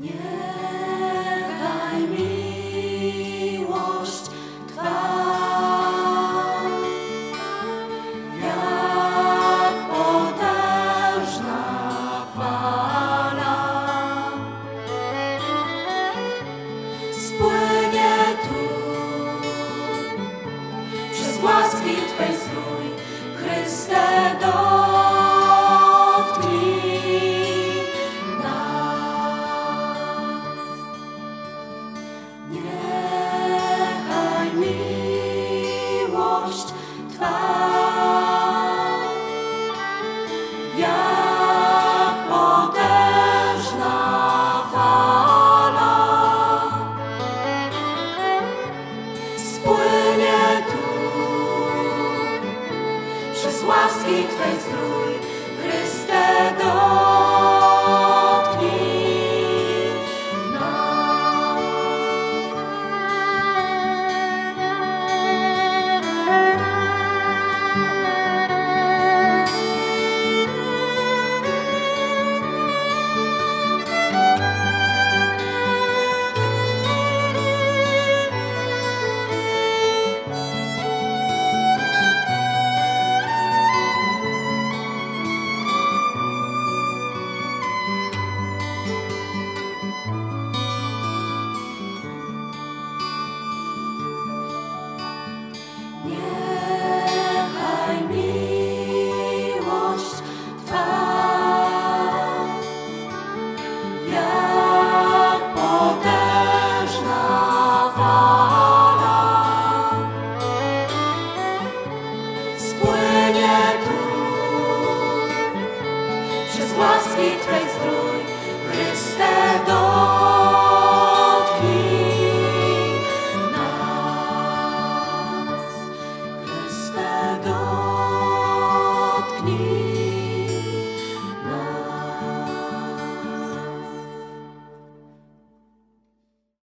Niechaj miłość Twa jak potężna fala spłynie tu przez łaski Twej strój Chryste. Łaski Twej zdrój, Chryste do łaski Twej